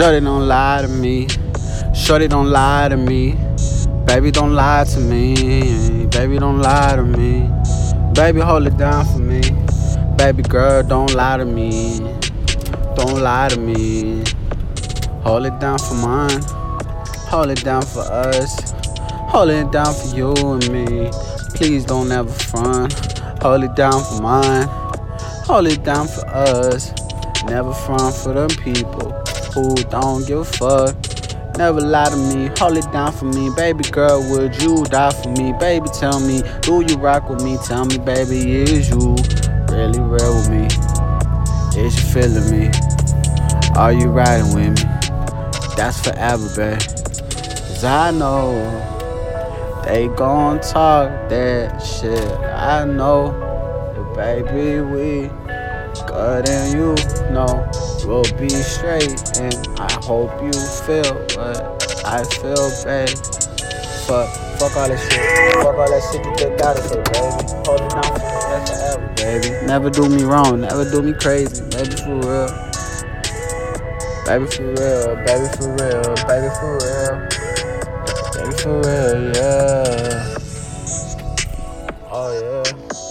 Shorty don't lie to me. Shorty don't lie to me. Baby don't lie to me. Baby don't lie to me. Baby hold it down for me. Baby girl don't lie to me. Don't lie to me. Hold it down for mine. Hold it down for us. Hold it down for you and me. Please don't ever front. Hold it down for mine. Hold it down for us. Never front for them people who don't give a fuck. Never lie to me, hold it down for me. Baby girl, would you die for me? Baby, tell me, do you rock with me? Tell me, baby, is you really real with me? Is you feeling me? Are you riding with me? That's forever, babe. Cause I know they gon' talk that shit. I know, but baby, we good and you know we'll be straight. And I hope you feel what I feel, babe. Fuck, fuck all that shit. Fuck all that shit you just gotta say, baby. Hold it down forever, baby. Never do me wrong, never do me crazy, baby, for real. Baby, for real, baby, for real, baby, for real. Baby, for real, yeah. Oh, yeah.